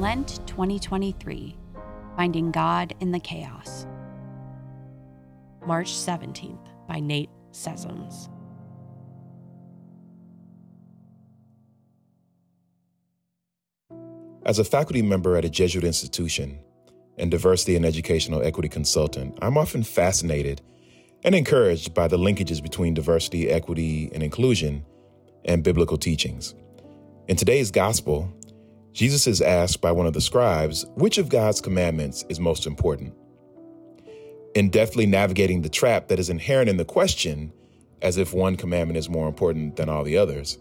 Lent 2023 Finding God in the Chaos. March 17th by Nate Sessoms. As a faculty member at a Jesuit institution and diversity and educational equity consultant, I'm often fascinated and encouraged by the linkages between diversity, equity, and inclusion and biblical teachings. In today's gospel, Jesus is asked by one of the scribes which of God's commandments is most important. In deftly navigating the trap that is inherent in the question, as if one commandment is more important than all the others,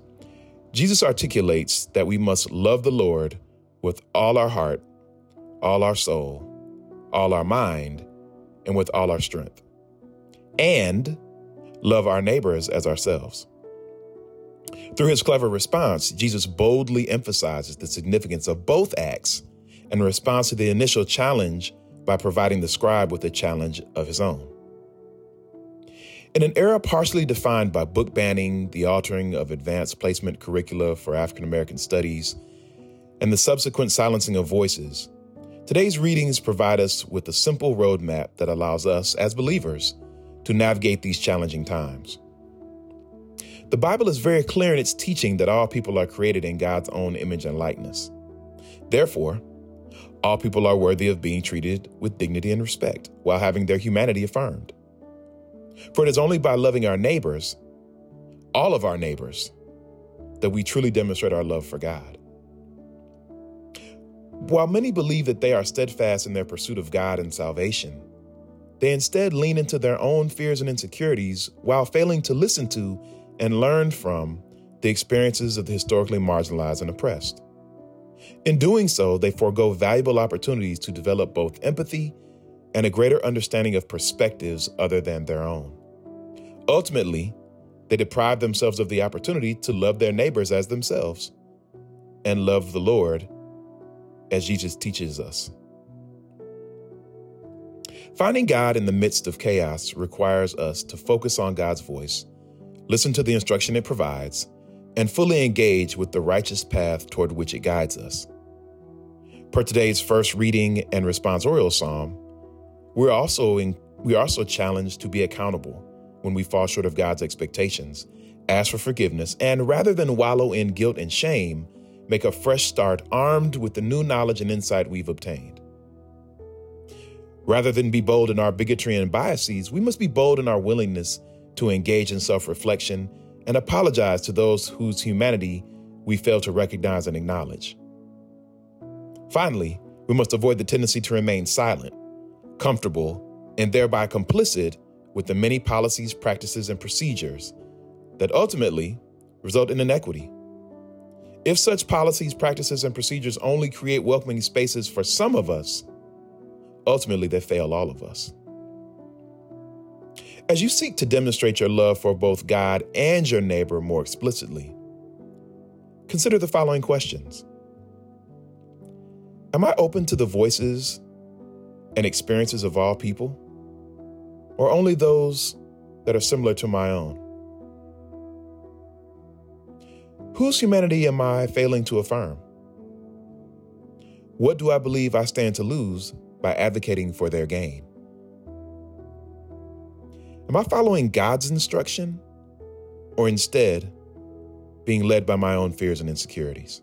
Jesus articulates that we must love the Lord with all our heart, all our soul, all our mind, and with all our strength, and love our neighbors as ourselves. Through his clever response, Jesus boldly emphasizes the significance of both acts in response to the initial challenge by providing the scribe with a challenge of his own. In an era partially defined by book banning, the altering of advanced placement curricula for African American studies, and the subsequent silencing of voices, today's readings provide us with a simple roadmap that allows us, as believers, to navigate these challenging times. The Bible is very clear in its teaching that all people are created in God's own image and likeness. Therefore, all people are worthy of being treated with dignity and respect while having their humanity affirmed. For it is only by loving our neighbors, all of our neighbors, that we truly demonstrate our love for God. While many believe that they are steadfast in their pursuit of God and salvation, they instead lean into their own fears and insecurities while failing to listen to and learn from the experiences of the historically marginalized and oppressed. In doing so, they forego valuable opportunities to develop both empathy and a greater understanding of perspectives other than their own. Ultimately, they deprive themselves of the opportunity to love their neighbors as themselves and love the Lord as Jesus teaches us. Finding God in the midst of chaos requires us to focus on God's voice listen to the instruction it provides, and fully engage with the righteous path toward which it guides us. Per today's first reading and responsorial psalm, we're also in, we're also challenged to be accountable when we fall short of God's expectations, ask for forgiveness, and rather than wallow in guilt and shame, make a fresh start armed with the new knowledge and insight we've obtained. Rather than be bold in our bigotry and biases, we must be bold in our willingness to engage in self reflection and apologize to those whose humanity we fail to recognize and acknowledge. Finally, we must avoid the tendency to remain silent, comfortable, and thereby complicit with the many policies, practices, and procedures that ultimately result in inequity. If such policies, practices, and procedures only create welcoming spaces for some of us, ultimately they fail all of us. As you seek to demonstrate your love for both God and your neighbor more explicitly, consider the following questions Am I open to the voices and experiences of all people, or only those that are similar to my own? Whose humanity am I failing to affirm? What do I believe I stand to lose by advocating for their gain? Am I following God's instruction or instead being led by my own fears and insecurities?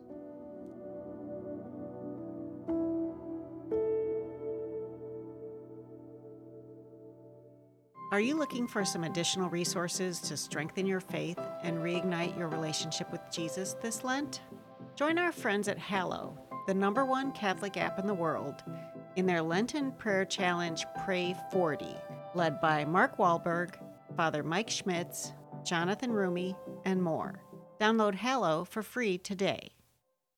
Are you looking for some additional resources to strengthen your faith and reignite your relationship with Jesus this Lent? Join our friends at Hallow, the number one Catholic app in the world, in their Lenten prayer challenge Pray 40 led by Mark Wahlberg, Father Mike Schmitz, Jonathan Roumie, and more. Download Hallow for free today.